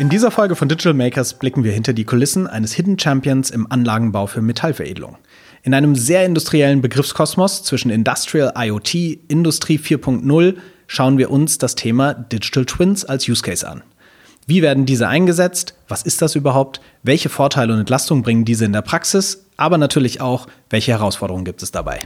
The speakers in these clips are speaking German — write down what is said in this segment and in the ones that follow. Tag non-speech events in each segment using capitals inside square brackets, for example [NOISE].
In dieser Folge von Digital Makers blicken wir hinter die Kulissen eines Hidden Champions im Anlagenbau für Metallveredelung. In einem sehr industriellen Begriffskosmos zwischen Industrial IoT, Industrie 4.0 schauen wir uns das Thema Digital Twins als Use Case an. Wie werden diese eingesetzt? Was ist das überhaupt? Welche Vorteile und Entlastungen bringen diese in der Praxis? Aber natürlich auch, welche Herausforderungen gibt es dabei?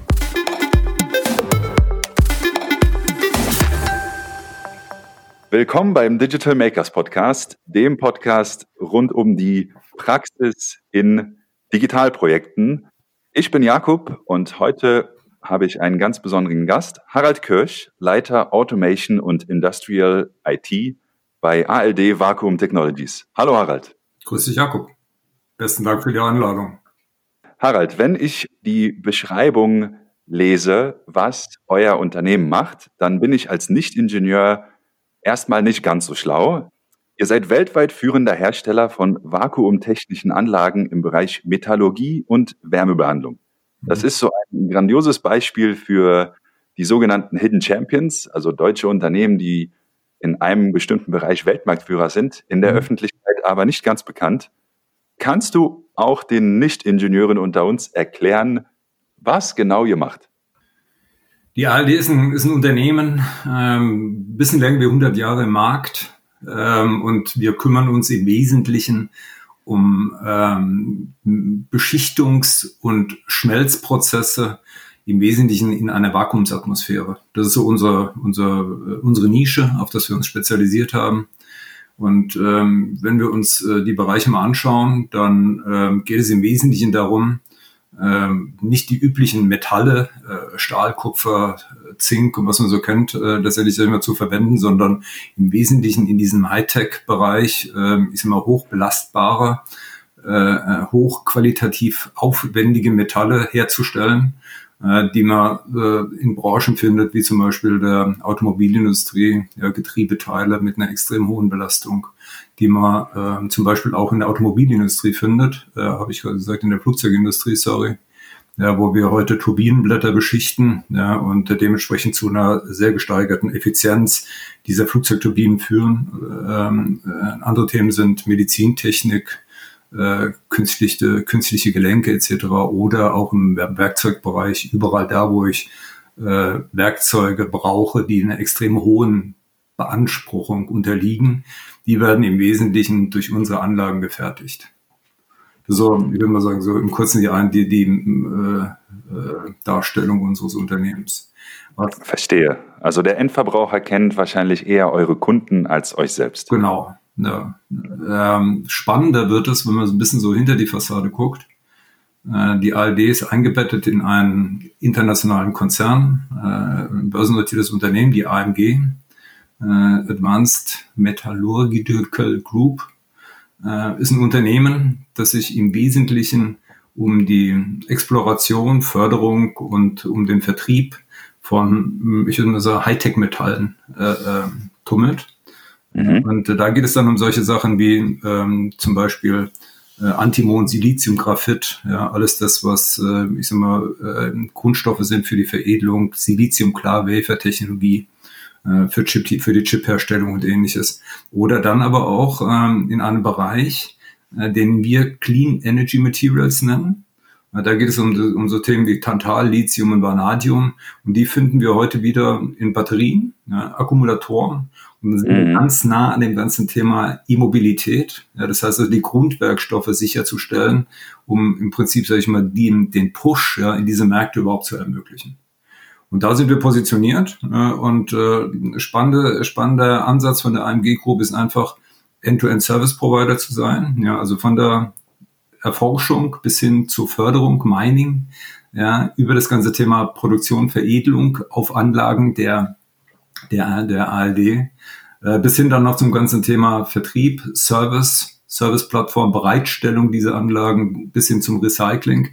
Willkommen beim Digital Makers Podcast, dem Podcast rund um die Praxis in Digitalprojekten. Ich bin Jakob und heute habe ich einen ganz besonderen Gast, Harald Kirsch, Leiter Automation und Industrial IT bei ALD Vacuum Technologies. Hallo Harald. Grüß dich Jakob. Besten Dank für die Einladung. Harald, wenn ich die Beschreibung lese, was euer Unternehmen macht, dann bin ich als Nicht-Ingenieur erstmal nicht ganz so schlau. Ihr seid weltweit führender Hersteller von vakuumtechnischen Anlagen im Bereich Metallurgie und Wärmebehandlung. Das mhm. ist so ein grandioses Beispiel für die sogenannten Hidden Champions, also deutsche Unternehmen, die in einem bestimmten Bereich Weltmarktführer sind, in der mhm. Öffentlichkeit aber nicht ganz bekannt. Kannst du auch den Nicht-Ingenieuren unter uns erklären, was genau ihr macht? Die ALD ist ein, ist ein Unternehmen, ähm, bisschen länger wie 100 Jahre im Markt ähm, und wir kümmern uns im Wesentlichen um ähm, Beschichtungs- und Schmelzprozesse im Wesentlichen in einer Vakuumsatmosphäre. Das ist so unser, unser, unsere Nische, auf das wir uns spezialisiert haben. Und ähm, wenn wir uns äh, die Bereiche mal anschauen, dann ähm, geht es im Wesentlichen darum, ähm, nicht die üblichen Metalle, äh, Stahl, Kupfer, Zink und was man so kennt, äh, letztendlich immer zu verwenden, sondern im Wesentlichen in diesem Hightech-Bereich, äh, ist immer hochbelastbare, äh, äh, hochqualitativ aufwendige Metalle herzustellen, äh, die man äh, in Branchen findet, wie zum Beispiel der Automobilindustrie, Getriebeteile mit einer extrem hohen Belastung die man äh, zum Beispiel auch in der Automobilindustrie findet, äh, habe ich gerade gesagt, in der Flugzeugindustrie, sorry, ja, wo wir heute Turbinenblätter beschichten ja, und dementsprechend zu einer sehr gesteigerten Effizienz dieser Flugzeugturbinen führen. Ähm, äh, andere Themen sind Medizintechnik, äh, künstliche, künstliche Gelenke etc. oder auch im Werkzeugbereich, überall da, wo ich äh, Werkzeuge brauche, die einer extrem hohen Beanspruchung unterliegen die werden im Wesentlichen durch unsere Anlagen gefertigt. So, ich würde mal sagen, so im kurzen Jahr die, die äh, äh, Darstellung unseres Unternehmens. Was Verstehe. Also der Endverbraucher kennt wahrscheinlich eher eure Kunden als euch selbst. Genau. Ja. Ähm, spannender wird es, wenn man so ein bisschen so hinter die Fassade guckt. Äh, die ALD ist eingebettet in einen internationalen Konzern, äh, ein börsennotiertes Unternehmen, die AMG Advanced Metallurgical Group äh, ist ein Unternehmen, das sich im Wesentlichen um die Exploration, Förderung und um den Vertrieb von, ich würde mal sagen, Hightech-Metallen äh, äh, tummelt. Mhm. Und äh, da geht es dann um solche Sachen wie ähm, zum Beispiel äh, Antimon, Silizium, Graphit, ja, alles das, was, äh, ich sag mal, äh, Grundstoffe sind für die Veredelung, Silizium, klar, Wafer-Technologie, äh, für, Chip, für die Chipherstellung und ähnliches. Oder dann aber auch ähm, in einem Bereich, äh, den wir Clean Energy Materials nennen. Äh, da geht es um, um so Themen wie Tantal, Lithium und Vanadium. Und die finden wir heute wieder in Batterien, ja, Akkumulatoren und sind mhm. ganz nah an dem ganzen Thema E-Mobilität. Ja, das heißt also die Grundwerkstoffe sicherzustellen, um im Prinzip, sage ich mal, den, den Push ja, in diese Märkte überhaupt zu ermöglichen. Und da sind wir positioniert. Äh, und äh, spannende, spannender Ansatz von der AMG Group ist einfach, End-to-End-Service-Provider zu sein. Ja, also von der Erforschung bis hin zur Förderung, Mining, ja, über das ganze Thema Produktion, Veredelung auf Anlagen der, der, der ALD, äh, bis hin dann noch zum ganzen Thema Vertrieb, Service, Service-Plattform, Bereitstellung dieser Anlagen bis hin zum Recycling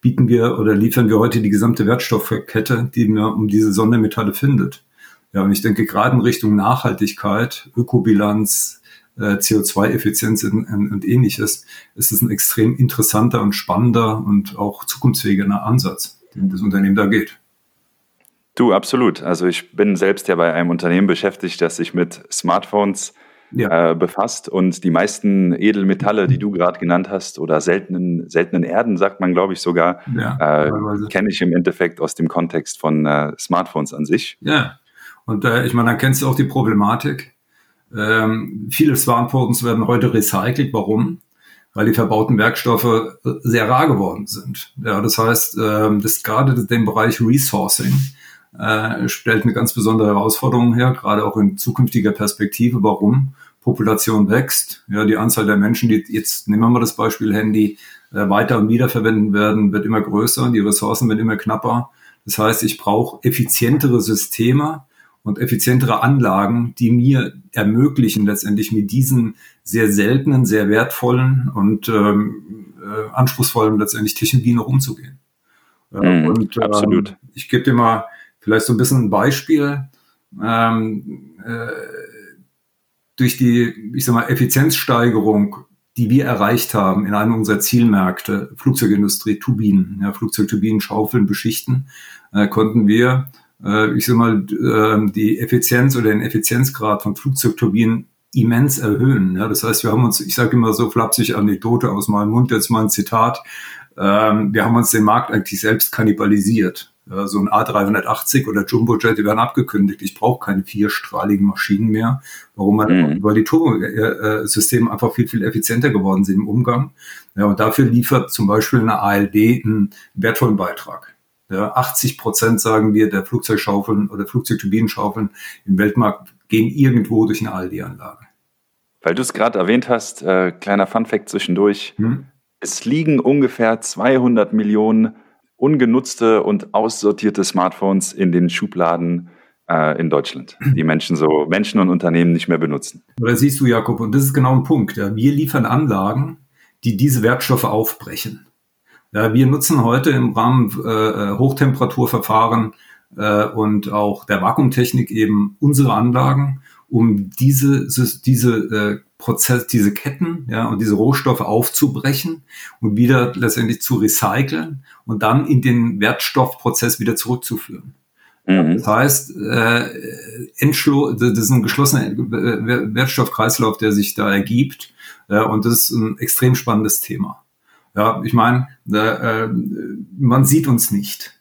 bieten wir oder liefern wir heute die gesamte Wertstoffkette, die man um diese Sondermetalle findet. Ja, und ich denke, gerade in Richtung Nachhaltigkeit, Ökobilanz, äh, CO2-Effizienz und, ähnliches, ist es ein extrem interessanter und spannender und auch zukunftsfähiger Ansatz, den das Unternehmen da geht. Du, absolut. Also ich bin selbst ja bei einem Unternehmen beschäftigt, das sich mit Smartphones ja. äh, befasst und die meisten Edelmetalle, die du gerade genannt hast, oder seltenen, seltenen Erden, sagt man, glaube ich, sogar, ja, äh, kenne ich im Endeffekt aus dem Kontext von äh, Smartphones an sich. Ja, und äh, ich meine, dann kennst du auch die Problematik. Ähm, viele Smartphones werden heute recycelt. Warum? Weil die verbauten Werkstoffe äh, sehr rar geworden sind. Ja, das heißt, ähm, das gerade den Bereich Resourcing äh, stellt eine ganz besondere Herausforderung her, gerade auch in zukünftiger Perspektive. Warum? Population wächst. Ja, die Anzahl der Menschen, die jetzt nehmen wir mal das Beispiel Handy, äh, weiter und wiederverwenden werden, wird immer größer. Die Ressourcen werden immer knapper. Das heißt, ich brauche effizientere Systeme und effizientere Anlagen, die mir ermöglichen, letztendlich mit diesen sehr seltenen, sehr wertvollen und ähm, äh, anspruchsvollen letztendlich Technologien noch umzugehen. Mm, und ähm, absolut. Ich gebe dir mal vielleicht so ein bisschen ein Beispiel. Ähm, äh, durch die, ich sag mal, Effizienzsteigerung, die wir erreicht haben in einem unserer Zielmärkte, Flugzeugindustrie, Turbinen, ja, Flugzeugturbinen, Schaufeln, Beschichten, äh, konnten wir äh, ich sag mal, äh, die Effizienz oder den Effizienzgrad von Flugzeugturbinen immens erhöhen. Ja, das heißt, wir haben uns, ich sage immer so flapsig Anekdote aus meinem Mund, jetzt mal ein Zitat, ähm, wir haben uns den Markt eigentlich selbst kannibalisiert. So ein A380 oder Jumbojet, die werden abgekündigt. Ich brauche keine vierstrahligen Maschinen mehr. Warum? Mhm. Weil die Turbosysteme einfach viel, viel effizienter geworden sind im Umgang. Ja, und dafür liefert zum Beispiel eine ALD einen wertvollen Beitrag. Ja, 80 Prozent, sagen wir, der Flugzeugschaufeln oder Flugzeugturbinenschaufeln im Weltmarkt gehen irgendwo durch eine ALD-Anlage. Weil du es gerade erwähnt hast, äh, kleiner Funfact zwischendurch. Hm? Es liegen ungefähr 200 Millionen ungenutzte und aussortierte Smartphones in den Schubladen äh, in Deutschland, die Menschen so, Menschen und Unternehmen nicht mehr benutzen. Da siehst du, Jakob, und das ist genau ein Punkt. Wir liefern Anlagen, die diese Wertstoffe aufbrechen. Wir nutzen heute im Rahmen äh, äh, Hochtemperaturverfahren und auch der Vakuumtechnik eben unsere Anlagen, um diese, diese äh, Prozess, diese Ketten ja, und diese Rohstoffe aufzubrechen und wieder letztendlich zu recyceln und dann in den Wertstoffprozess wieder zurückzuführen. Mhm. Das heißt, äh, Entschlo das ist ein geschlossener Wertstoffkreislauf, der sich da ergibt. Äh, und das ist ein extrem spannendes Thema. Ja, ich meine, äh, man sieht uns nicht.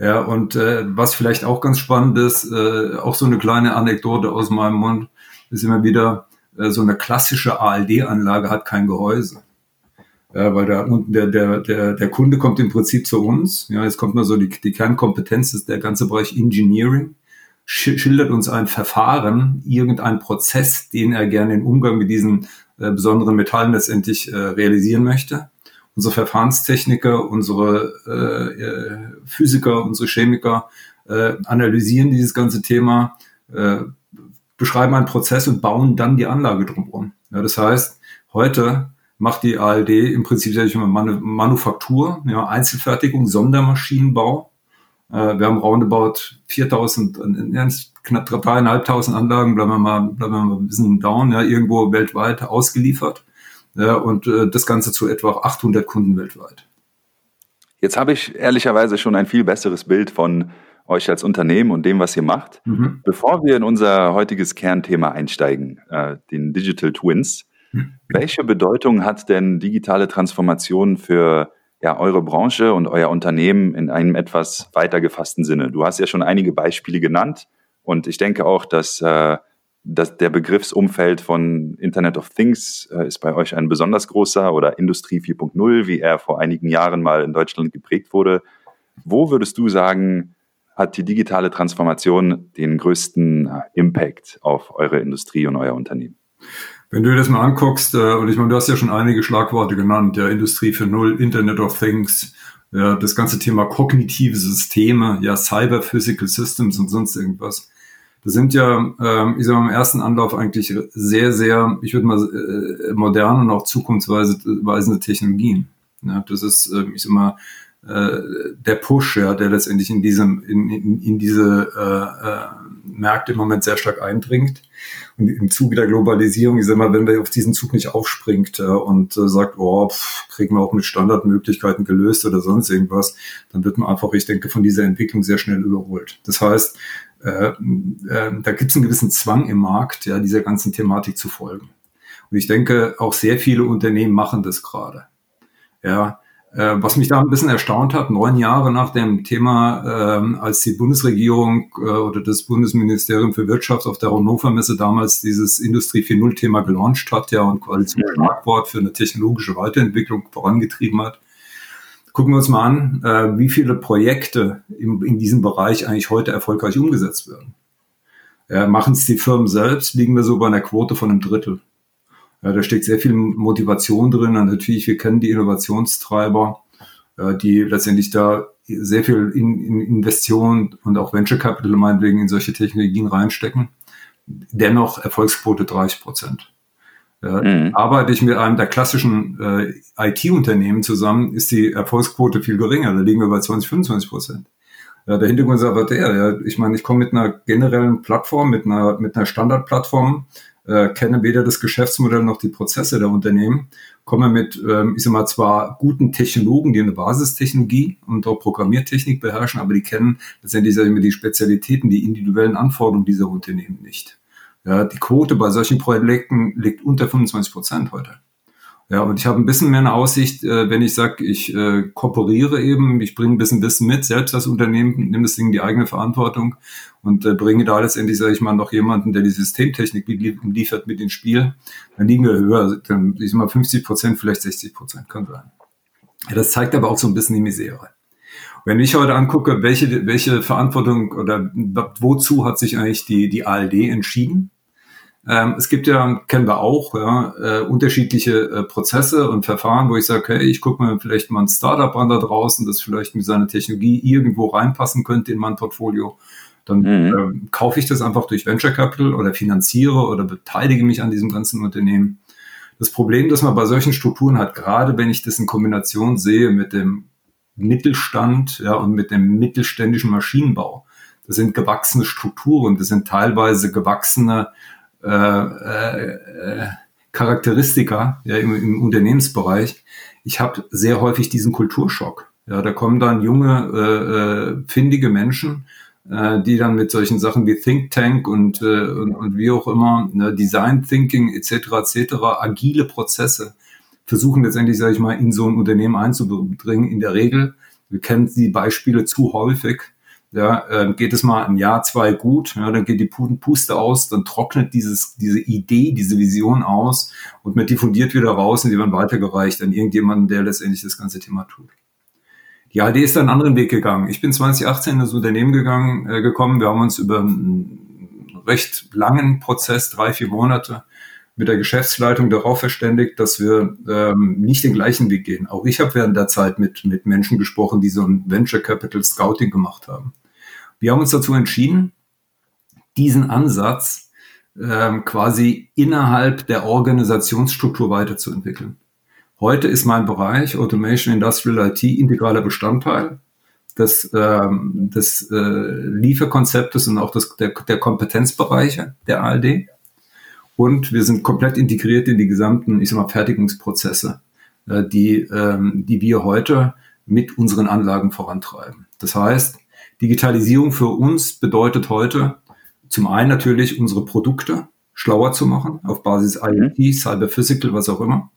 Ja, und äh, was vielleicht auch ganz spannend ist, äh, auch so eine kleine Anekdote aus meinem Mund, ist immer wieder, äh, so eine klassische ALD-Anlage hat kein Gehäuse. Ja, weil da unten der, der, der, der Kunde kommt im Prinzip zu uns. Ja, jetzt kommt mal so die, die Kernkompetenz, ist der ganze Bereich Engineering, schildert uns ein Verfahren, irgendein Prozess, den er gerne im Umgang mit diesen äh, besonderen Metallen letztendlich äh, realisieren möchte unsere Verfahrenstechniker, unsere äh, äh, Physiker, unsere Chemiker äh, analysieren dieses ganze Thema, äh, beschreiben einen Prozess und bauen dann die Anlage drumherum. Ja, das heißt, heute macht die ALD im Prinzip sage ich mal, Manu Manufaktur, ja, Einzelfertigung, Sondermaschinenbau. Äh, wir haben roundabout 4000, äh, knapp 3.500 Anlagen, bleiben wir mal, bleiben wir mal ein bisschen down, ja, irgendwo weltweit ausgeliefert ja, und äh, das Ganze zu etwa 800 Kunden weltweit. Jetzt habe ich ehrlicherweise schon ein viel besseres Bild von euch als Unternehmen und dem, was ihr macht. Mhm. Bevor wir in unser heutiges Kernthema einsteigen, äh, den Digital Twins, mhm. welche Bedeutung hat denn digitale Transformation für ja, eure Branche und euer Unternehmen in einem etwas weiter gefassten Sinne? Du hast ja schon einige Beispiele genannt und ich denke auch, dass äh, das, der Begriffsumfeld von Internet of Things äh, ist bei euch ein besonders großer oder Industrie 4.0, wie er vor einigen Jahren mal in Deutschland geprägt wurde. Wo würdest du sagen, hat die digitale Transformation den größten äh, Impact auf eure Industrie und euer Unternehmen? Wenn du dir das mal anguckst, äh, und ich meine, du hast ja schon einige Schlagworte genannt, ja, Industrie 4.0, Internet of Things, ja, das ganze Thema kognitive Systeme, ja, Cyber Physical Systems und sonst irgendwas das sind ja, ähm, ich sage mal, im ersten Anlauf eigentlich sehr, sehr, ich würde mal äh, moderne und auch zukunftsweisende Technologien. Das ist, äh, ich sag mal, äh, der Push, ja, der letztendlich in diesem, in, in, in diese äh, äh, Märkte im Moment sehr stark eindringt. Und im Zuge der Globalisierung, ich sag mal, wenn wir auf diesen Zug nicht aufspringt äh, und sagt, oh, pff, kriegen wir auch mit Standardmöglichkeiten gelöst oder sonst irgendwas, dann wird man einfach, ich denke, von dieser Entwicklung sehr schnell überholt. Das heißt, äh, äh, da gibt es einen gewissen Zwang im Markt, ja, dieser ganzen Thematik zu folgen. Und ich denke, auch sehr viele Unternehmen machen das gerade. Ja, äh, was mich da ein bisschen erstaunt hat, neun Jahre nach dem Thema, ähm, als die Bundesregierung äh, oder das Bundesministerium für Wirtschaft auf der Hannover Messe damals dieses Industrie 4.0 Thema gelauncht hat, ja, und quasi zum Schlagwort für eine technologische Weiterentwicklung vorangetrieben hat. Gucken wir uns mal an, äh, wie viele Projekte im, in diesem Bereich eigentlich heute erfolgreich umgesetzt werden. Äh, Machen es die Firmen selbst, liegen wir so bei einer Quote von einem Drittel. Ja, da steckt sehr viel Motivation drin und natürlich, wir kennen die Innovationstreiber, äh, die letztendlich da sehr viel in, in Investitionen und auch Venture Capital meinetwegen in solche Technologien reinstecken. Dennoch Erfolgsquote 30 Prozent. Ja, mhm. Arbeite ich mit einem der klassischen äh, IT-Unternehmen zusammen, ist die Erfolgsquote viel geringer. Da liegen wir bei 20, 25 Prozent. Ja, der Hintergrund ist aber der, ja, ich meine, ich komme mit einer generellen Plattform, mit einer, mit einer Standardplattform, äh, kenne weder das Geschäftsmodell noch die Prozesse der Unternehmen, komme mit, ähm, ich sag mal, zwar guten Technologen, die eine Basistechnologie und auch Programmiertechnik beherrschen, aber die kennen letztendlich sag ich mal, die Spezialitäten, die individuellen Anforderungen dieser Unternehmen nicht. Ja, die Quote bei solchen Projekten liegt unter 25 Prozent heute. Ja, und ich habe ein bisschen mehr eine Aussicht, äh, wenn ich sage, ich äh, kooperiere eben, ich bringe ein bisschen Wissen mit, selbst als Unternehmen, nehme das Ding in die eigene Verantwortung und äh, bringe da letztendlich, sage ich mal, noch jemanden, der die Systemtechnik liefert mit ins Spiel, dann liegen wir höher, dann ich sag mal 50 Prozent, vielleicht 60 Prozent, kann sein. Ja, das zeigt aber auch so ein bisschen die Misere. Wenn ich heute angucke, welche, welche Verantwortung oder wozu hat sich eigentlich die, die ALD entschieden? Ähm, es gibt ja, kennen wir auch, ja, äh, unterschiedliche äh, Prozesse und Verfahren, wo ich sage, hey, ich gucke mir vielleicht mal ein Startup an da draußen, das vielleicht mit seiner Technologie irgendwo reinpassen könnte in mein Portfolio. Dann mhm. äh, kaufe ich das einfach durch Venture Capital oder finanziere oder beteilige mich an diesem ganzen Unternehmen. Das Problem, das man bei solchen Strukturen hat, gerade wenn ich das in Kombination sehe mit dem Mittelstand ja, und mit dem mittelständischen Maschinenbau, das sind gewachsene Strukturen, das sind teilweise gewachsene äh, äh, Charakteristika ja, im, im Unternehmensbereich. Ich habe sehr häufig diesen Kulturschock. Ja, da kommen dann junge, äh, äh, findige Menschen, äh, die dann mit solchen Sachen wie Think Tank und, äh, und, und wie auch immer, ne, Design Thinking etc. etc. agile Prozesse versuchen letztendlich, sage ich mal, in so ein Unternehmen einzubringen. In der Regel, wir kennen die Beispiele zu häufig, ja, äh, geht es mal ein Jahr, zwei gut, ja, dann geht die Puste aus, dann trocknet dieses, diese Idee, diese Vision aus und man diffundiert wieder raus und die werden weitergereicht an irgendjemanden, der letztendlich das ganze Thema tut. Die AD ist einen anderen Weg gegangen. Ich bin 2018 in das Unternehmen gegangen, äh, gekommen. Wir haben uns über einen recht langen Prozess, drei, vier Monate, mit der Geschäftsleitung darauf verständigt, dass wir ähm, nicht den gleichen Weg gehen. Auch ich habe während der Zeit mit, mit Menschen gesprochen, die so ein Venture Capital Scouting gemacht haben. Wir haben uns dazu entschieden, diesen Ansatz ähm, quasi innerhalb der Organisationsstruktur weiterzuentwickeln. Heute ist mein Bereich Automation Industrial IT integraler Bestandteil des, ähm, des äh, Lieferkonzeptes und auch des, der, der Kompetenzbereiche der ALD. Und wir sind komplett integriert in die gesamten, ich sag mal, Fertigungsprozesse, äh, die, ähm, die wir heute mit unseren Anlagen vorantreiben. Das heißt, Digitalisierung für uns bedeutet heute zum einen natürlich unsere Produkte schlauer zu machen auf Basis mhm. IoT, Cyber Physical, was auch immer.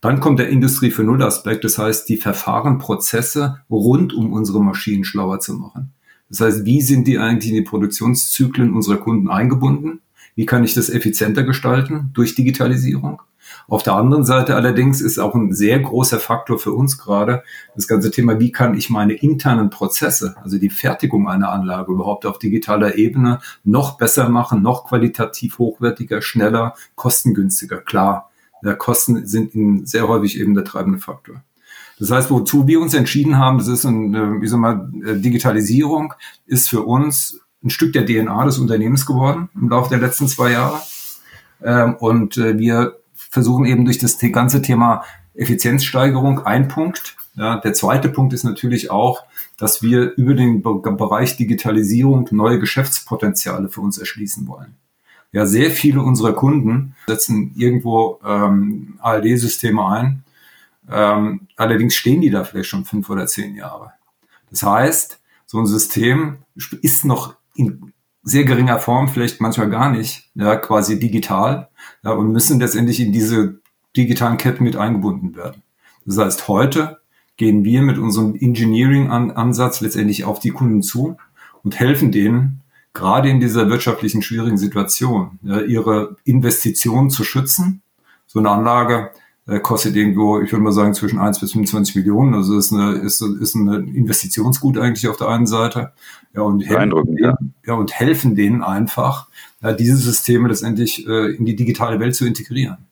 Dann kommt der Industrie für Null Aspekt, das heißt die Verfahren, Prozesse rund um unsere Maschinen schlauer zu machen. Das heißt, wie sind die eigentlich in die Produktionszyklen unserer Kunden eingebunden? Wie kann ich das effizienter gestalten durch Digitalisierung? Auf der anderen Seite allerdings ist auch ein sehr großer Faktor für uns gerade das ganze Thema, wie kann ich meine internen Prozesse, also die Fertigung einer Anlage überhaupt auf digitaler Ebene noch besser machen, noch qualitativ hochwertiger, schneller, kostengünstiger. Klar, Kosten sind in sehr häufig eben der treibende Faktor. Das heißt, wozu wir uns entschieden haben, das ist eine, wie soll man, äh, Digitalisierung ist für uns ein Stück der DNA des Unternehmens geworden im Laufe der letzten zwei Jahre. Ähm, und äh, wir versuchen eben durch das ganze Thema Effizienzsteigerung ein Punkt. Ja, der zweite Punkt ist natürlich auch, dass wir über den Bereich Digitalisierung neue Geschäftspotenziale für uns erschließen wollen. Ja, sehr viele unserer Kunden setzen irgendwo ähm, ALD-Systeme ein. Ähm, allerdings stehen die da vielleicht schon fünf oder zehn Jahre. Das heißt, so ein System ist noch in sehr geringer Form, vielleicht manchmal gar nicht, ja, quasi digital, ja, und müssen letztendlich in diese digitalen Ketten mit eingebunden werden. Das heißt, heute gehen wir mit unserem Engineering-Ansatz letztendlich auf die Kunden zu und helfen denen, gerade in dieser wirtschaftlichen schwierigen Situation, ja, ihre Investitionen zu schützen. So eine Anlage äh, kostet irgendwo, ich würde mal sagen, zwischen 1 bis 25 Millionen. Also ist eine, ist, ist ein Investitionsgut eigentlich auf der einen Seite. Ja, und helfen, denen, ja. ja. und helfen denen einfach, ja, diese Systeme letztendlich äh, in die digitale Welt zu integrieren.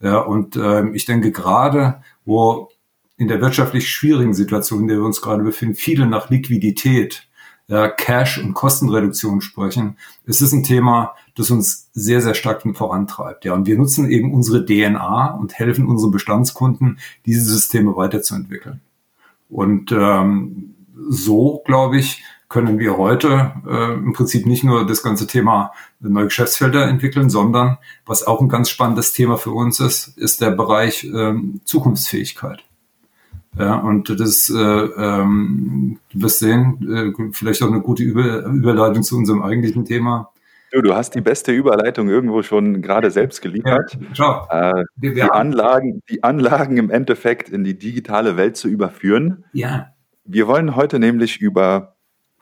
Ja, und ähm, ich denke gerade, wo in der wirtschaftlich schwierigen Situation, in der wir uns gerade befinden, viele nach Liquidität ja, Cash- und Kostenreduktion sprechen, es ist ein Thema, das uns sehr, sehr stark vorantreibt. Ja, und wir nutzen eben unsere DNA und helfen unseren Bestandskunden, diese Systeme weiterzuentwickeln. Und ähm, so, glaube ich, können wir heute äh, im Prinzip nicht nur das ganze Thema neue Geschäftsfelder entwickeln, sondern was auch ein ganz spannendes Thema für uns ist, ist der Bereich ähm, Zukunftsfähigkeit. Ja, und das, äh, ähm, du wirst sehen, äh, vielleicht auch eine gute Über Überleitung zu unserem eigentlichen Thema. Du, du hast die beste Überleitung irgendwo schon gerade selbst geliefert. Ja, äh, die, Anlagen, die Anlagen im Endeffekt in die digitale Welt zu überführen. Ja. Wir wollen heute nämlich über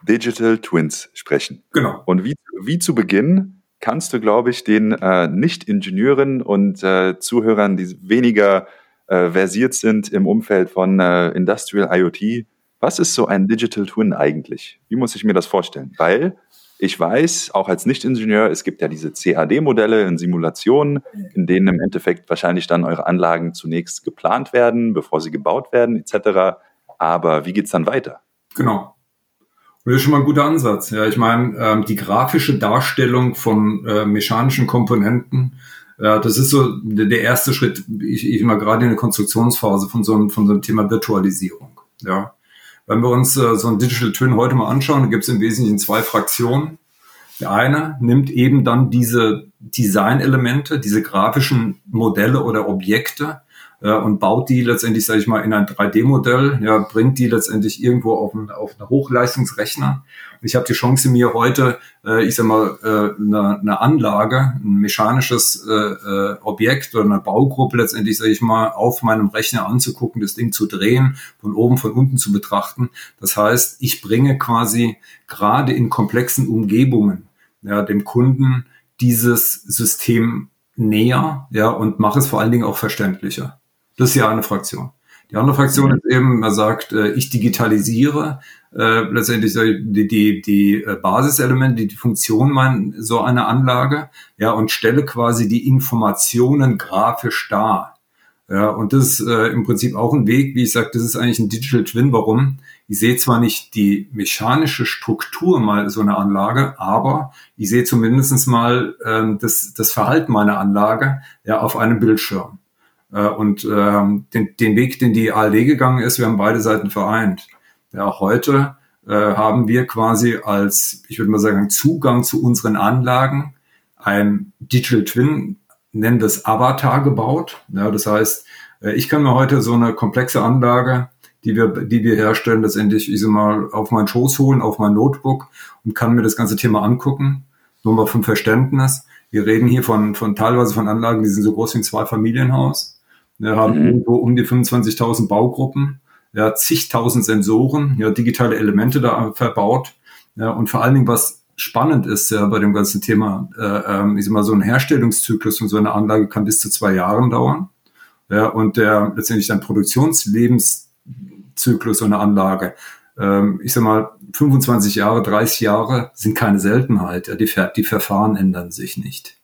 Digital Twins sprechen. Genau. Und wie, wie zu Beginn kannst du, glaube ich, den äh, Nicht-Ingenieuren und äh, Zuhörern, die weniger äh, versiert sind im Umfeld von äh, Industrial IoT. Was ist so ein Digital Twin eigentlich? Wie muss ich mir das vorstellen? Weil ich weiß, auch als Nicht-Ingenieur, es gibt ja diese CAD-Modelle in Simulationen, in denen im Endeffekt wahrscheinlich dann eure Anlagen zunächst geplant werden, bevor sie gebaut werden, etc. Aber wie geht's dann weiter? Genau. Das ist schon mal ein guter Ansatz. Ja, ich meine, ähm, die grafische Darstellung von äh, mechanischen Komponenten ja, das ist so der erste Schritt, ich, ich immer gerade in der Konstruktionsphase von so einem, von so einem Thema Virtualisierung. Ja. Wenn wir uns äh, so ein Digital Twin heute mal anschauen, gibt es im Wesentlichen zwei Fraktionen. Der eine nimmt eben dann diese Designelemente, diese grafischen Modelle oder Objekte äh, und baut die letztendlich, sage ich mal, in ein 3D-Modell, ja, bringt die letztendlich irgendwo auf einen, auf einen Hochleistungsrechner. Und ich habe die Chance, mir heute, äh, ich sag mal, äh, eine, eine Anlage, ein mechanisches äh, äh, Objekt oder eine Baugruppe letztendlich, sage ich mal, auf meinem Rechner anzugucken, das Ding zu drehen, von oben, von unten zu betrachten. Das heißt, ich bringe quasi gerade in komplexen Umgebungen ja, dem Kunden dieses System näher, ja, und mache es vor allen Dingen auch verständlicher. Das ist ja eine Fraktion. Die andere Fraktion ist eben, man sagt, äh, ich digitalisiere äh, letztendlich die, die, die äh, Basiselemente, die, die Funktion mein, so einer Anlage, ja, und stelle quasi die Informationen grafisch dar. Ja, und das ist äh, im Prinzip auch ein Weg, wie ich sage, das ist eigentlich ein Digital Twin. Warum? Ich sehe zwar nicht die mechanische Struktur mal so eine Anlage, aber ich sehe zumindestens mal ähm, das, das Verhalten meiner Anlage ja auf einem Bildschirm. Äh, und ähm, den, den Weg, den die ALD gegangen ist, wir haben beide Seiten vereint. Ja, heute äh, haben wir quasi als, ich würde mal sagen, Zugang zu unseren Anlagen ein Digital Twin, nennen wir es Avatar gebaut. Ja, das heißt, äh, ich kann mir heute so eine komplexe Anlage, die wir, die wir herstellen, letztendlich, ich sag mal, auf meinen Schoß holen, auf mein Notebook und kann mir das ganze Thema angucken. Nur mal vom Verständnis. Wir reden hier von, von teilweise von Anlagen, die sind so groß wie ein Zweifamilienhaus. Wir haben mhm. irgendwo um die 25.000 Baugruppen, ja, zigtausend Sensoren, ja, digitale Elemente da verbaut. Ja, und vor allen Dingen, was spannend ist ja bei dem ganzen Thema, äh, äh, ich sag mal, so ein Herstellungszyklus von so einer Anlage kann bis zu zwei Jahren dauern. Ja, und der letztendlich dann Produktionslebenszyklus so einer Anlage, ähm, ich sag mal, 25 Jahre, 30 Jahre sind keine Seltenheit. Ja, die, die Verfahren ändern sich nicht.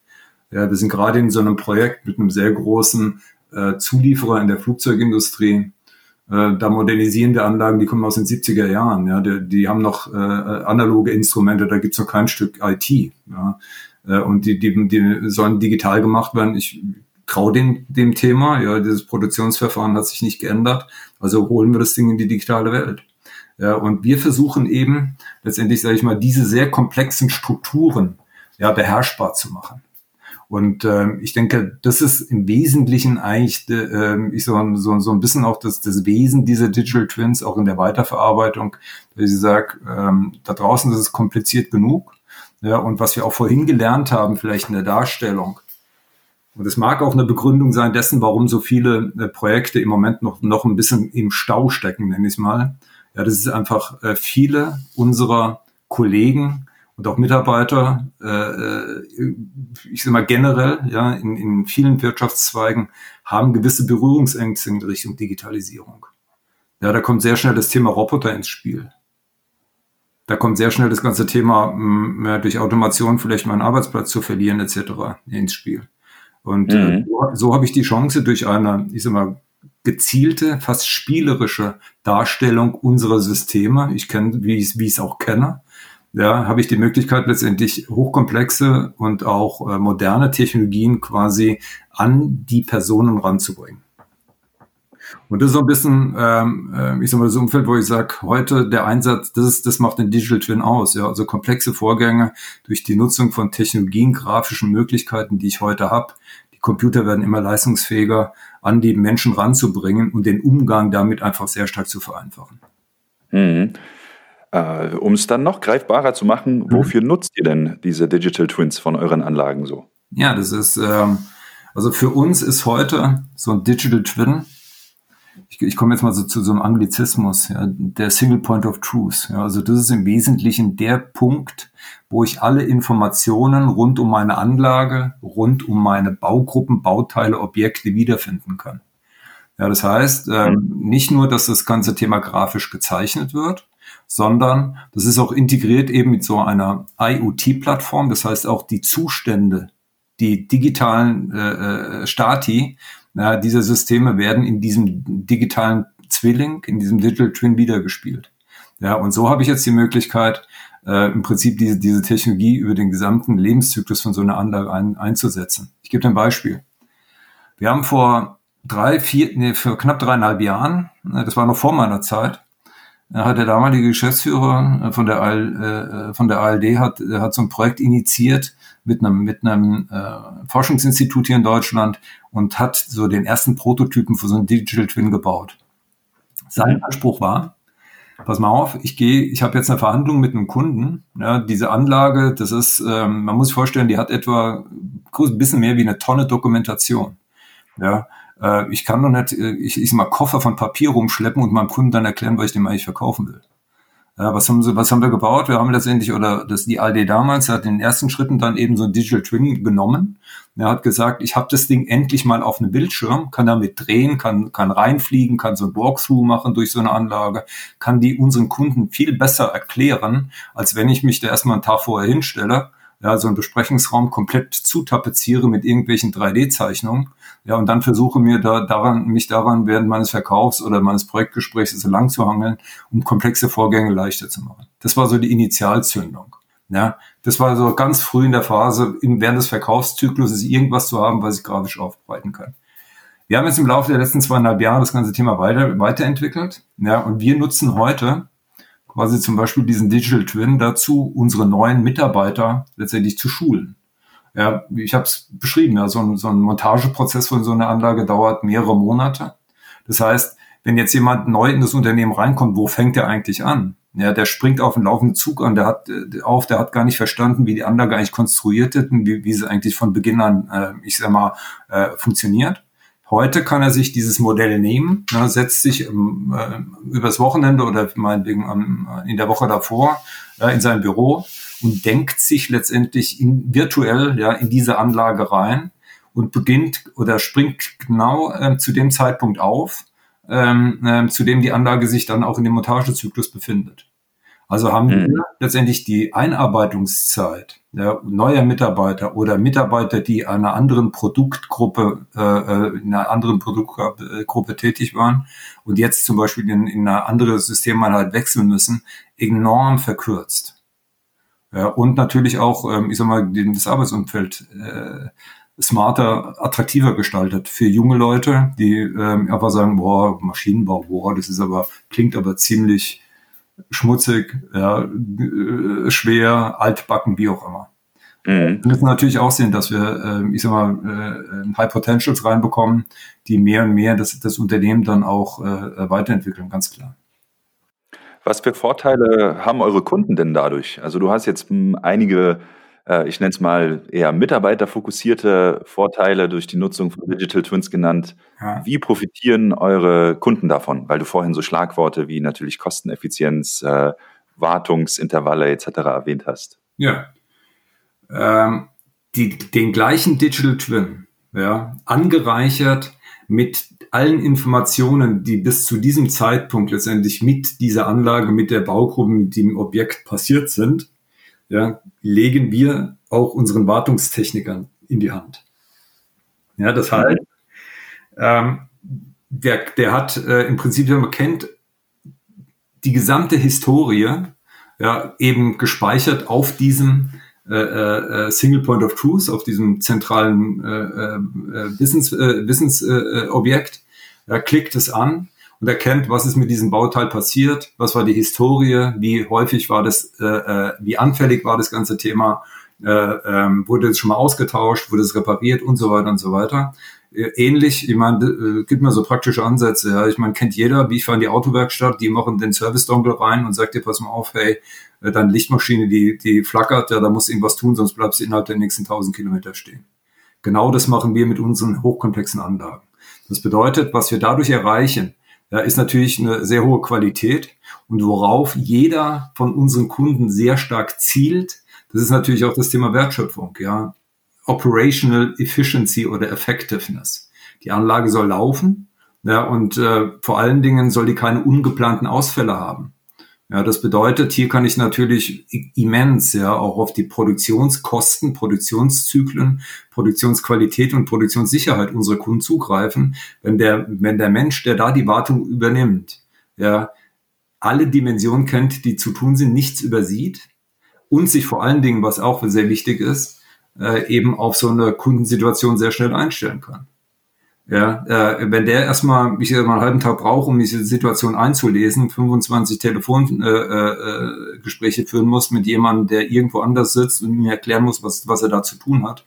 Ja, wir sind gerade in so einem Projekt mit einem sehr großen äh, Zulieferer in der Flugzeugindustrie. Äh, da modernisieren wir Anlagen, die kommen aus den 70er Jahren. Ja, die, die haben noch äh, analoge Instrumente, da gibt's noch kein Stück IT. Ja, äh, und die, die, die sollen digital gemacht werden. Ich traue dem, dem Thema. Ja, dieses Produktionsverfahren hat sich nicht geändert. Also holen wir das Ding in die digitale Welt. Ja, und wir versuchen eben letztendlich, sage ich mal, diese sehr komplexen Strukturen ja, beherrschbar zu machen. Und ähm, ich denke, das ist im Wesentlichen eigentlich äh, ich so, so, so ein bisschen auch das, das Wesen dieser Digital Twins, auch in der Weiterverarbeitung, dass ich sage, ähm, da draußen ist es kompliziert genug. Ja, und was wir auch vorhin gelernt haben, vielleicht in der Darstellung. Und es mag auch eine Begründung sein dessen, warum so viele äh, Projekte im Moment noch, noch ein bisschen im Stau stecken, nenne ich es mal. Ja, das ist einfach äh, viele unserer Kollegen und auch Mitarbeiter, äh, äh ich sage mal generell, ja, in, in vielen Wirtschaftszweigen haben gewisse Berührungsängste in Richtung Digitalisierung. Ja, da kommt sehr schnell das Thema Roboter ins Spiel. Da kommt sehr schnell das ganze Thema, mh, durch Automation vielleicht meinen Arbeitsplatz zu verlieren, etc. ins Spiel. Und äh, mhm. so, so habe ich die Chance durch eine, ich sag mal, gezielte, fast spielerische Darstellung unserer Systeme. Ich kenne, wie ich es auch kenne. Ja, habe ich die Möglichkeit letztendlich hochkomplexe und auch äh, moderne Technologien quasi an die Personen ranzubringen. Und das ist so ein bisschen, ähm, äh, ich sag mal, ein Umfeld, wo ich sage, heute der Einsatz, das, ist, das macht den Digital Twin aus. Ja, also komplexe Vorgänge durch die Nutzung von Technologien, grafischen Möglichkeiten, die ich heute habe. Die Computer werden immer leistungsfähiger, an die Menschen ranzubringen und den Umgang damit einfach sehr stark zu vereinfachen. Mhm. Äh, um es dann noch greifbarer zu machen, mhm. wofür nutzt ihr denn diese Digital Twins von euren Anlagen so? Ja, das ist, ähm, also für uns ist heute so ein Digital Twin ich, ich komme jetzt mal so zu so einem Anglizismus, ja, der Single Point of Truth. Ja, also das ist im Wesentlichen der Punkt, wo ich alle Informationen rund um meine Anlage, rund um meine Baugruppen, Bauteile, Objekte wiederfinden kann. Ja, das heißt, ähm, nicht nur, dass das ganze Thema grafisch gezeichnet wird, sondern das ist auch integriert eben mit so einer IoT-Plattform. Das heißt, auch die Zustände, die digitalen äh, äh Stati na, diese Systeme werden in diesem digitalen Zwilling, in diesem Digital Twin wiedergespielt. Ja, und so habe ich jetzt die Möglichkeit, äh, im Prinzip diese, diese Technologie über den gesamten Lebenszyklus von so einer Anlage ein, einzusetzen. Ich gebe dir ein Beispiel. Wir haben vor drei, vier, nee, für knapp dreieinhalb Jahren, das war noch vor meiner Zeit, hat der damalige Geschäftsführer äh, von der, AL, äh, von der ALD hat, hat so ein Projekt initiiert mit einem, mit einem äh, Forschungsinstitut hier in Deutschland und hat so den ersten Prototypen für so ein Digital Twin gebaut. Sein mhm. Anspruch war, pass mal auf, ich gehe, ich habe jetzt eine Verhandlung mit einem Kunden. Ja, diese Anlage, das ist, ähm, man muss sich vorstellen, die hat etwa ein bisschen mehr wie eine Tonne Dokumentation. Ja, äh, ich kann doch nicht, äh, ich, ich mal Koffer von Papier rumschleppen und meinem Kunden dann erklären, was ich dem eigentlich verkaufen will. Ja, was haben sie, was haben wir gebaut? Wir haben letztendlich, oder das die ALD damals hat in den ersten Schritten dann eben so ein Digital Twin genommen. Er hat gesagt, ich habe das Ding endlich mal auf einem Bildschirm, kann damit drehen, kann, kann reinfliegen, kann so ein Walkthrough machen durch so eine Anlage, kann die unseren Kunden viel besser erklären, als wenn ich mich da erstmal einen Tag vorher hinstelle ja, so einen Besprechungsraum komplett zutapeziere mit irgendwelchen 3D-Zeichnungen, ja, und dann versuche mir da daran, mich daran während meines Verkaufs oder meines Projektgesprächs so lang zu hangeln, um komplexe Vorgänge leichter zu machen. Das war so die Initialzündung. Ja, das war so ganz früh in der Phase, während des Verkaufszyklus irgendwas zu haben, was ich grafisch aufbereiten kann. Wir haben jetzt im Laufe der letzten zweieinhalb Jahre das ganze Thema weiter, weiterentwickelt. Ja, und wir nutzen heute quasi zum Beispiel diesen Digital Twin dazu, unsere neuen Mitarbeiter letztendlich zu schulen. Ja, ich habe es beschrieben, ja, so ein, so ein Montageprozess von so einer Anlage dauert mehrere Monate. Das heißt, wenn jetzt jemand neu in das Unternehmen reinkommt, wo fängt er eigentlich an? Ja, der springt auf den laufenden Zug an, der hat äh, auf, der hat gar nicht verstanden, wie die Anlage eigentlich konstruiert ist und wie, wie sie eigentlich von Beginn an, äh, ich sag mal, äh, funktioniert. Heute kann er sich dieses Modell nehmen, ne, setzt sich ähm, äh, übers Wochenende oder meinetwegen ähm, in der Woche davor äh, in sein Büro und denkt sich letztendlich in, virtuell ja, in diese Anlage rein und beginnt oder springt genau äh, zu dem Zeitpunkt auf, ähm, äh, zu dem die Anlage sich dann auch in dem Montagezyklus befindet. Also haben mhm. wir letztendlich die Einarbeitungszeit ja, neuer Mitarbeiter oder Mitarbeiter, die einer anderen Produktgruppe, äh, äh, in einer anderen Produktgruppe tätig waren und jetzt zum Beispiel in, in eine andere Systemeinheit wechseln müssen, enorm verkürzt. Ja, und natürlich auch, ähm, ich sag mal, das Arbeitsumfeld äh, smarter, attraktiver gestaltet für junge Leute, die ähm, einfach sagen, boah, Maschinenbau, boah, das ist aber, klingt aber ziemlich schmutzig, ja, äh, schwer, altbacken, wie auch immer. Mhm. Wir müssen natürlich auch sehen, dass wir, äh, ich sag mal, äh, High Potentials reinbekommen, die mehr und mehr das, das Unternehmen dann auch äh, weiterentwickeln, ganz klar. Was für Vorteile haben eure Kunden denn dadurch? Also du hast jetzt hm, einige, äh, ich nenne es mal eher mitarbeiterfokussierte Vorteile durch die Nutzung von Digital Twins genannt. Ja. Wie profitieren eure Kunden davon? Weil du vorhin so Schlagworte wie natürlich Kosteneffizienz, äh, Wartungsintervalle etc. erwähnt hast. Ja. Ähm, die, den gleichen Digital Twin, ja, angereichert mit allen Informationen, die bis zu diesem Zeitpunkt letztendlich mit dieser Anlage, mit der Baugruppe, mit dem Objekt passiert sind, ja, legen wir auch unseren Wartungstechnikern in die Hand. Ja, das heißt, ähm, der, der hat äh, im Prinzip, wenn man kennt, die gesamte Historie ja, eben gespeichert auf diesem äh, äh, Single Point of Truth, auf diesem zentralen äh, äh, Wissens, äh, Wissensobjekt er klickt es an und erkennt, was ist mit diesem Bauteil passiert, was war die Historie, wie häufig war das, äh, äh, wie anfällig war das ganze Thema, äh, ähm, wurde es schon mal ausgetauscht, wurde es repariert und so weiter und so weiter. Äh, ähnlich, ich meine, äh, gibt mir so praktische Ansätze. Ja. Ich meine, kennt jeder, wie ich fahre in die Autowerkstatt, die machen den Service-Dongle rein und sagt dir, pass mal auf, hey, äh, deine Lichtmaschine, die, die flackert, ja, da musst du irgendwas tun, sonst bleibst du innerhalb der nächsten 1000 Kilometer stehen. Genau das machen wir mit unseren hochkomplexen Anlagen. Das bedeutet, was wir dadurch erreichen, ja, ist natürlich eine sehr hohe Qualität und worauf jeder von unseren Kunden sehr stark zielt, das ist natürlich auch das Thema Wertschöpfung, ja. Operational Efficiency oder Effectiveness. Die Anlage soll laufen, ja, und äh, vor allen Dingen soll die keine ungeplanten Ausfälle haben. Ja, das bedeutet, hier kann ich natürlich immens ja auch auf die Produktionskosten, Produktionszyklen, Produktionsqualität und Produktionssicherheit unserer Kunden zugreifen, wenn der, wenn der Mensch, der da die Wartung übernimmt, ja, alle Dimensionen kennt, die zu tun sind, nichts übersieht und sich vor allen Dingen, was auch sehr wichtig ist, äh, eben auf so eine Kundensituation sehr schnell einstellen kann. Ja, äh, wenn der erstmal, ich mal einen halben Tag braucht, um diese Situation einzulesen, 25 Telefongespräche äh, äh, führen muss mit jemandem, der irgendwo anders sitzt und mir erklären muss, was, was er da zu tun hat.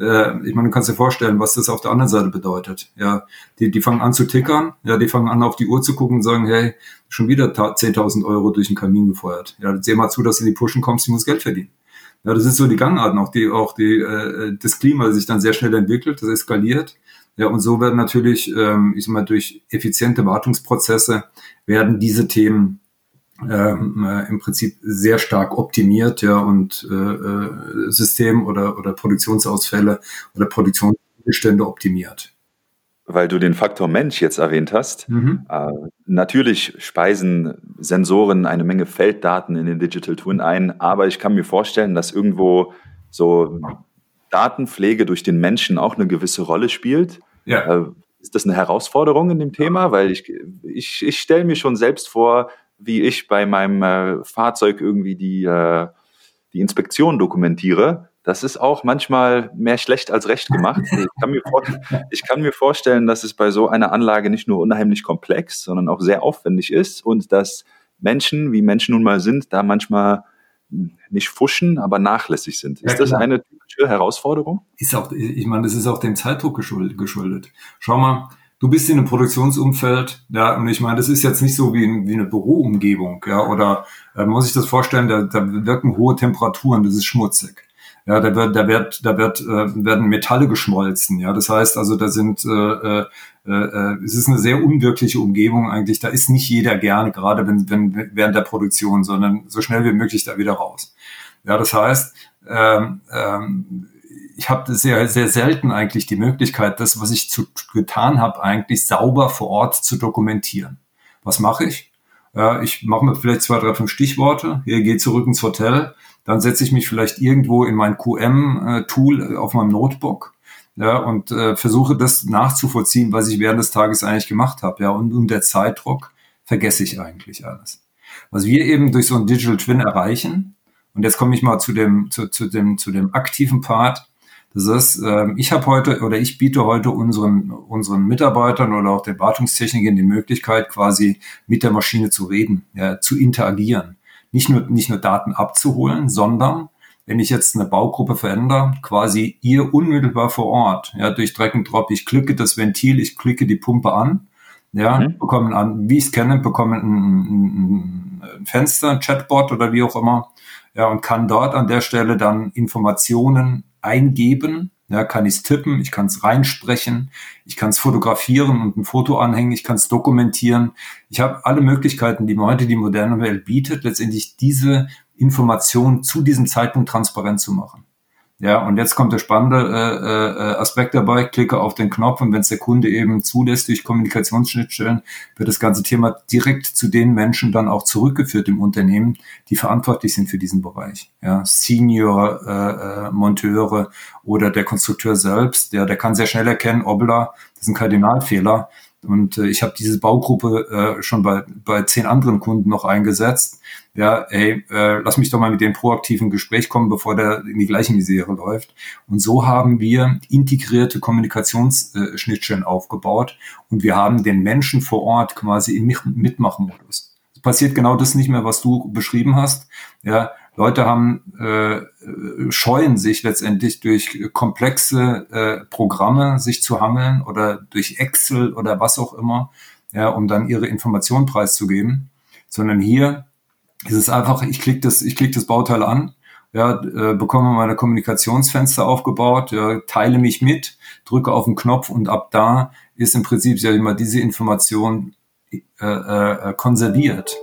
Äh, ich meine, du kannst dir vorstellen, was das auf der anderen Seite bedeutet. Ja, die, die fangen an zu tickern, ja, die fangen an auf die Uhr zu gucken und sagen, hey, schon wieder 10.000 Euro durch den Kamin gefeuert. Ja, seh mal zu, dass du in die Pushen kommst, ich muss Geld verdienen. Ja, das ist so die Gangarten, auch die, auch die, äh, das Klima sich dann sehr schnell entwickelt, das eskaliert. Ja, und so werden natürlich, ähm, ich sag mal, durch effiziente Wartungsprozesse werden diese Themen ähm, äh, im Prinzip sehr stark optimiert, ja, und äh, äh, System- oder, oder Produktionsausfälle oder Produktionsstände optimiert. Weil du den Faktor Mensch jetzt erwähnt hast. Mhm. Äh, natürlich speisen Sensoren eine Menge Felddaten in den Digital Twin ein, aber ich kann mir vorstellen, dass irgendwo so Datenpflege durch den Menschen auch eine gewisse Rolle spielt. Ja. Äh, ist das eine Herausforderung in dem Thema? Weil ich, ich, ich stelle mir schon selbst vor, wie ich bei meinem äh, Fahrzeug irgendwie die, äh, die Inspektion dokumentiere. Das ist auch manchmal mehr schlecht als recht gemacht. [LAUGHS] Ich kann, mir ich kann mir vorstellen, dass es bei so einer Anlage nicht nur unheimlich komplex, sondern auch sehr aufwendig ist und dass Menschen, wie Menschen nun mal sind, da manchmal nicht fuschen, aber nachlässig sind. Ist das eine Herausforderung? Ist auch, ich meine, das ist auch dem Zeitdruck geschuldet. Schau mal, du bist in einem Produktionsumfeld, ja, und ich meine, das ist jetzt nicht so wie, wie eine Büroumgebung, ja, oder äh, muss ich das vorstellen, da, da wirken hohe Temperaturen, das ist schmutzig. Ja, da wird, da wird, da wird, äh, werden Metalle geschmolzen. Ja, das heißt also, da sind, äh, äh, äh, es ist eine sehr unwirkliche Umgebung eigentlich. Da ist nicht jeder gerne, gerade wenn, wenn während der Produktion, sondern so schnell wie möglich da wieder raus. Ja, das heißt, ähm, ähm, ich habe sehr, sehr selten eigentlich die Möglichkeit, das, was ich zu, getan habe, eigentlich sauber vor Ort zu dokumentieren. Was mache ich? Äh, ich mache mir vielleicht zwei, drei, fünf Stichworte. Hier gehe zurück ins Hotel dann setze ich mich vielleicht irgendwo in mein QM-Tool auf meinem Notebook ja, und äh, versuche das nachzuvollziehen, was ich während des Tages eigentlich gemacht habe. Ja, und unter Zeitdruck vergesse ich eigentlich alles. Was wir eben durch so ein Digital Twin erreichen, und jetzt komme ich mal zu dem, zu, zu dem, zu dem aktiven Part, das ist, äh, ich habe heute oder ich biete heute unseren, unseren Mitarbeitern oder auch den Wartungstechnikern die Möglichkeit, quasi mit der Maschine zu reden, ja, zu interagieren nicht nur, nicht nur Daten abzuholen, sondern wenn ich jetzt eine Baugruppe verändere, quasi ihr unmittelbar vor Ort, ja, durch Drag and Drop, ich klicke das Ventil, ich klicke die Pumpe an, ja, mhm. bekommen an, wie ich es kenne, bekommen ein, ein, ein Fenster, ein Chatbot oder wie auch immer, ja, und kann dort an der Stelle dann Informationen eingeben. Ja, kann ich es tippen, ich kann es reinsprechen, ich kann es fotografieren und ein Foto anhängen, ich kann es dokumentieren. Ich habe alle Möglichkeiten, die mir heute die moderne Welt bietet, letztendlich diese Information zu diesem Zeitpunkt transparent zu machen. Ja, und jetzt kommt der spannende äh, äh, Aspekt dabei. Klicke auf den Knopf und wenn es der Kunde eben zulässt durch Kommunikationsschnittstellen, wird das ganze Thema direkt zu den Menschen dann auch zurückgeführt im Unternehmen, die verantwortlich sind für diesen Bereich. Ja, Senior äh, äh, Monteure oder der Konstrukteur selbst, der, der kann sehr schnell erkennen, obla, das ist ein Kardinalfehler. Und äh, ich habe diese Baugruppe äh, schon bei, bei zehn anderen Kunden noch eingesetzt ja, hey, äh, lass mich doch mal mit dem proaktiven Gespräch kommen, bevor der in die gleiche Misere läuft. Und so haben wir integrierte Kommunikationsschnittstellen aufgebaut und wir haben den Menschen vor Ort quasi im Mitmachmodus. Es passiert genau das nicht mehr, was du beschrieben hast. Ja, Leute haben äh, scheuen sich letztendlich durch komplexe äh, Programme sich zu hangeln oder durch Excel oder was auch immer, ja, um dann ihre Informationen preiszugeben, sondern hier es ist einfach, ich klicke das, ich klicke das Bauteil an, ja, äh, bekomme meine Kommunikationsfenster aufgebaut, ja, teile mich mit, drücke auf den Knopf und ab da ist im Prinzip ja immer diese Information äh, äh, konserviert.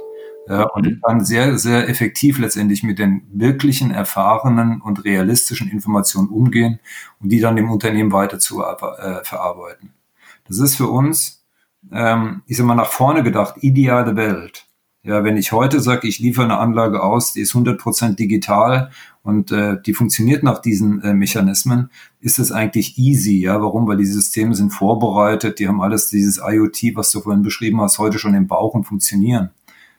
Ja, und ich kann sehr, sehr effektiv letztendlich mit den wirklichen erfahrenen und realistischen Informationen umgehen und die dann dem Unternehmen weiter zu äh, verarbeiten. Das ist für uns, ähm, ich sag mal, nach vorne gedacht, ideale Welt. Ja, wenn ich heute sage, ich liefere eine Anlage aus, die ist 100% digital und äh, die funktioniert nach diesen äh, Mechanismen, ist es eigentlich easy. Ja, warum? Weil die Systeme sind vorbereitet, die haben alles dieses IoT, was du vorhin beschrieben hast, heute schon im Bauch und funktionieren.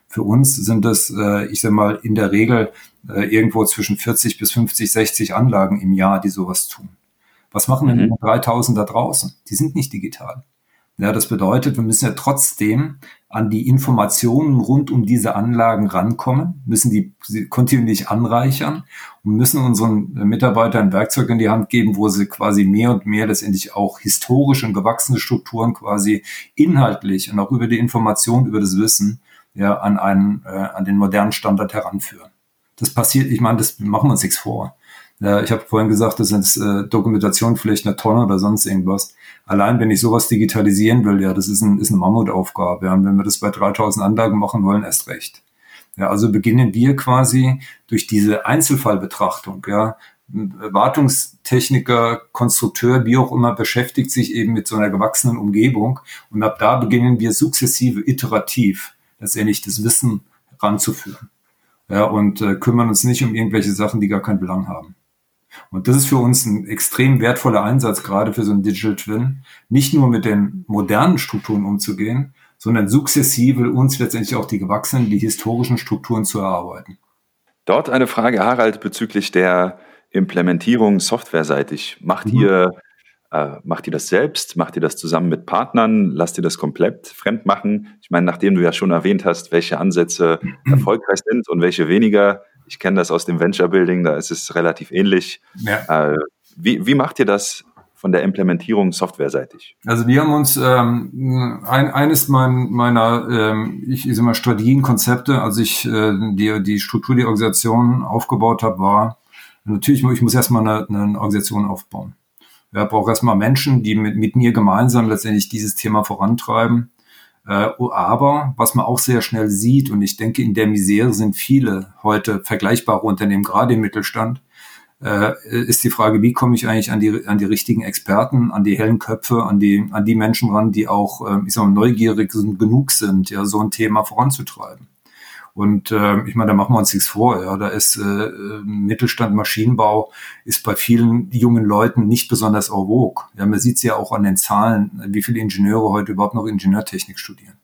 Für uns sind das, äh, ich sag mal, in der Regel äh, irgendwo zwischen 40 bis 50, 60 Anlagen im Jahr, die sowas tun. Was machen denn mhm. 3000 da draußen? Die sind nicht digital. Ja, das bedeutet, wir müssen ja trotzdem an die Informationen rund um diese Anlagen rankommen, müssen die kontinuierlich anreichern und müssen unseren Mitarbeitern Werkzeuge in die Hand geben, wo sie quasi mehr und mehr letztendlich auch historische und gewachsene Strukturen quasi inhaltlich und auch über die Information, über das Wissen ja an einen, äh, an den modernen Standard heranführen. Das passiert, ich meine, das machen wir uns nichts vor. Ja, ich habe vorhin gesagt, das ist äh, Dokumentation vielleicht eine Tonne oder sonst irgendwas. Allein wenn ich sowas digitalisieren will, ja, das ist, ein, ist eine Mammutaufgabe. Ja, und wenn wir das bei 3000 Anlagen machen wollen, erst recht. Ja, also beginnen wir quasi durch diese Einzelfallbetrachtung, ja, Wartungstechniker, Konstrukteur, wie auch immer, beschäftigt sich eben mit so einer gewachsenen Umgebung. Und ab da beginnen wir sukzessive, iterativ, letztendlich das Wissen ranzuführen. Ja, und äh, kümmern uns nicht um irgendwelche Sachen, die gar keinen Belang haben. Und das ist für uns ein extrem wertvoller Einsatz, gerade für so einen Digital Twin, nicht nur mit den modernen Strukturen umzugehen, sondern sukzessive uns letztendlich auch die gewachsenen, die historischen Strukturen zu erarbeiten. Dort eine Frage, Harald, bezüglich der Implementierung softwareseitig. Macht mhm. ihr äh, macht ihr das selbst? Macht ihr das zusammen mit Partnern? Lasst ihr das komplett fremd machen? Ich meine, nachdem du ja schon erwähnt hast, welche Ansätze [CLEARS THROAT] erfolgreich sind und welche weniger, ich kenne das aus dem Venture Building, da ist es relativ ähnlich. Ja. Äh, wie, wie macht ihr das von der Implementierung softwareseitig? Also wir haben uns ähm, ein, eines mein, meiner ähm, ich sag mal Strategienkonzepte, als ich äh, die, die Struktur der Organisation aufgebaut habe, war natürlich ich muss erstmal eine, eine Organisation aufbauen. Ja, brauche erstmal Menschen, die mit, mit mir gemeinsam letztendlich dieses Thema vorantreiben. Äh, aber was man auch sehr schnell sieht, und ich denke, in der Misere sind viele heute vergleichbare Unternehmen, gerade im Mittelstand, äh, ist die Frage, wie komme ich eigentlich an die, an die richtigen Experten, an die hellen Köpfe, an die, an die Menschen ran, die auch, äh, ich sag mal, neugierig genug sind, ja, so ein Thema voranzutreiben. Und äh, ich meine, da machen wir uns nichts vor. Ja, da ist äh, Mittelstand Maschinenbau ist bei vielen jungen Leuten nicht besonders en vogue. Ja, man sieht es ja auch an den Zahlen, wie viele Ingenieure heute überhaupt noch Ingenieurtechnik studieren.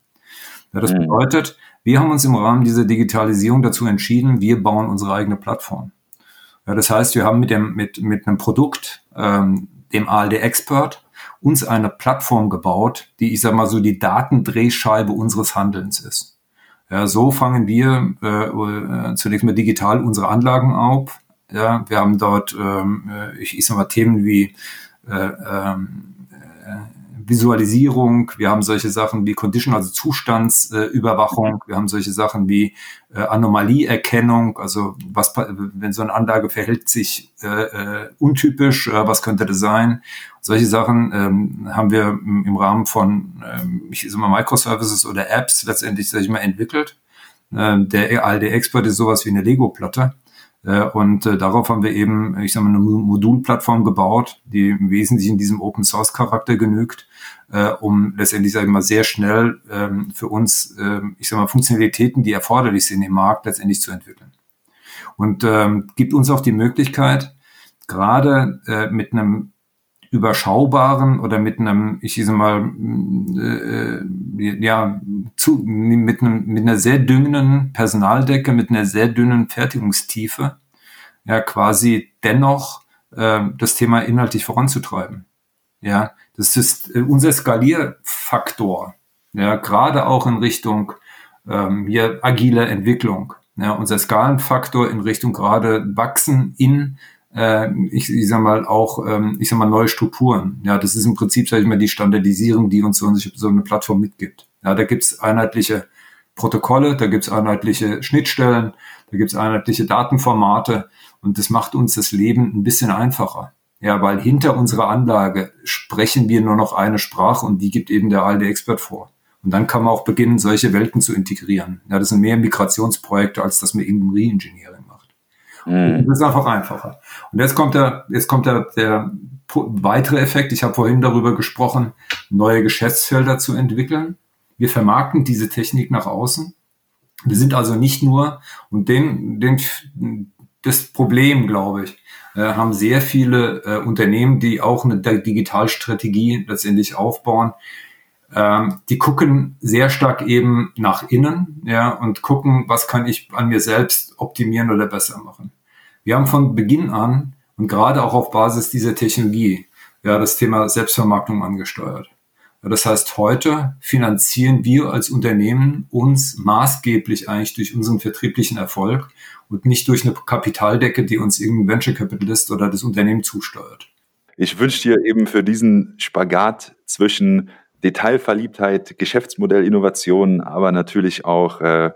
Ja, das mhm. bedeutet, wir haben uns im Rahmen dieser Digitalisierung dazu entschieden, wir bauen unsere eigene Plattform. Ja, das heißt, wir haben mit dem mit mit einem Produkt, ähm, dem ALD Expert, uns eine Plattform gebaut, die ich sag mal so die Datendrehscheibe unseres Handelns ist. Ja, so fangen wir äh, zunächst mal digital unsere Anlagen auf. Ja, wir haben dort, ähm, äh, ich, ich sag mal, Themen wie äh, ähm, äh, Visualisierung, wir haben solche Sachen wie Condition, also Zustandsüberwachung, wir haben solche Sachen wie äh, Anomalieerkennung, also was wenn so eine Anlage verhält sich äh, äh, untypisch, äh, was könnte das sein? Solche Sachen ähm, haben wir im Rahmen von ähm, ich sag mal Microservices oder Apps letztendlich sag ich mal entwickelt. Ähm, der ALD Expert ist sowas wie eine Lego-Platte. Äh, und äh, darauf haben wir eben, ich sage mal, eine Modulplattform gebaut, die im Wesentlichen diesem Open Source Charakter genügt, äh, um letztendlich, sage ich mal, sehr schnell ähm, für uns, äh, ich sage mal, Funktionalitäten, die erforderlich sind im Markt, letztendlich zu entwickeln. Und ähm, gibt uns auch die Möglichkeit, gerade mit einem überschaubaren oder mit einem, ich sage mal, äh, ja, zu, mit, einem, mit einer sehr dünnen Personaldecke, mit einer sehr dünnen Fertigungstiefe, ja, quasi dennoch äh, das Thema inhaltlich voranzutreiben. Ja, das ist äh, unser Skalierfaktor, ja, gerade auch in Richtung ähm, hier agile Entwicklung. Ja, unser Skalenfaktor in Richtung gerade Wachsen in äh, ich, ich sag mal auch, ähm, ich sag mal neue Strukturen. Ja, das ist im Prinzip, sage ich mal, die Standardisierung, die uns so, eine Plattform mitgibt. Ja, da gibt's einheitliche Protokolle, da gibt's einheitliche Schnittstellen, da gibt's einheitliche Datenformate und das macht uns das Leben ein bisschen einfacher. Ja, weil hinter unserer Anlage sprechen wir nur noch eine Sprache und die gibt eben der ALD Expert vor. Und dann kann man auch beginnen, solche Welten zu integrieren. Ja, das sind mehr Migrationsprojekte, als dass man eben Reengineering Mhm. Das ist einfach einfacher. Und jetzt kommt der, jetzt kommt der, der weitere Effekt. Ich habe vorhin darüber gesprochen, neue Geschäftsfelder zu entwickeln. Wir vermarkten diese Technik nach außen. Wir sind also nicht nur, und den, den, das Problem, glaube ich, äh, haben sehr viele äh, Unternehmen, die auch eine Digitalstrategie letztendlich aufbauen, ähm, die gucken sehr stark eben nach innen, ja, und gucken, was kann ich an mir selbst optimieren oder besser machen. Wir haben von Beginn an und gerade auch auf Basis dieser Technologie, ja, das Thema Selbstvermarktung angesteuert. Das heißt, heute finanzieren wir als Unternehmen uns maßgeblich eigentlich durch unseren vertrieblichen Erfolg und nicht durch eine Kapitaldecke, die uns irgendein Venture Capitalist oder das Unternehmen zusteuert. Ich wünsche dir eben für diesen Spagat zwischen Detailverliebtheit, Geschäftsmodellinnovation, aber natürlich auch äh,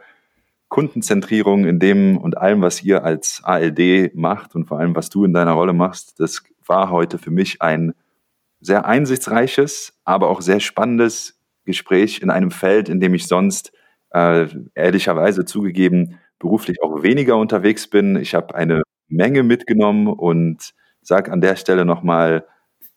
Kundenzentrierung in dem und allem, was ihr als ALD macht und vor allem, was du in deiner Rolle machst. Das war heute für mich ein sehr einsichtsreiches, aber auch sehr spannendes Gespräch in einem Feld, in dem ich sonst äh, ehrlicherweise zugegeben beruflich auch weniger unterwegs bin. Ich habe eine Menge mitgenommen und sage an der Stelle nochmal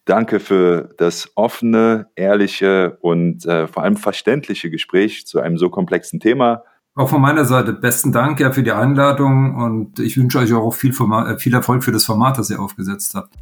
Danke für das offene, ehrliche und äh, vor allem verständliche Gespräch zu einem so komplexen Thema. Auch von meiner Seite besten Dank ja für die Einladung und ich wünsche euch auch viel, Format, äh, viel Erfolg für das Format, das ihr aufgesetzt habt.